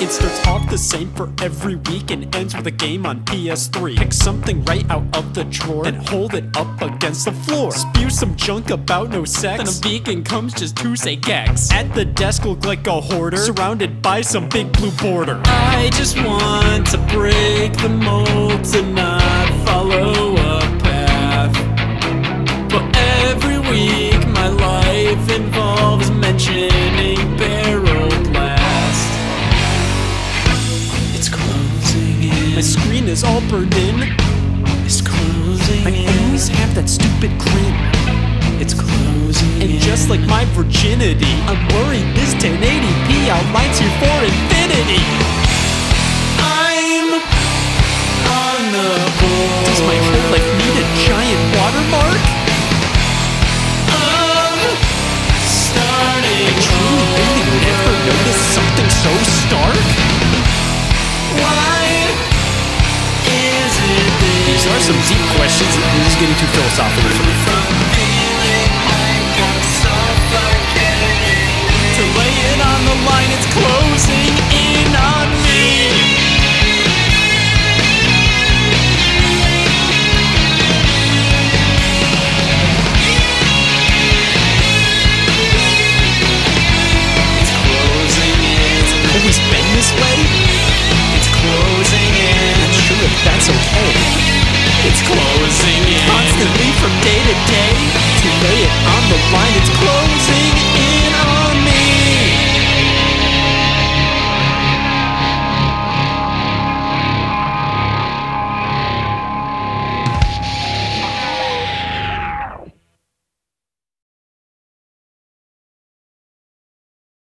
It starts off the same for every week and ends with a game on PS3. Pick something right out of the drawer and hold it up against the floor. Spew some junk about no sex, then a vegan comes just to say gex. At the desk look like a hoarder, surrounded by some big blue border. I just want to break the mold to in. My screen is all burned in. It's closing I in. always have that stupid grin. It's closing And just like my virginity, I'm worried this 1080p outlines here for infinity. I'm on the board. Does my whole life need a giant watermark? I'm starting. I truly really never noticed something so stark. Why Are some deep questions. This is getting too philosophical for me. close.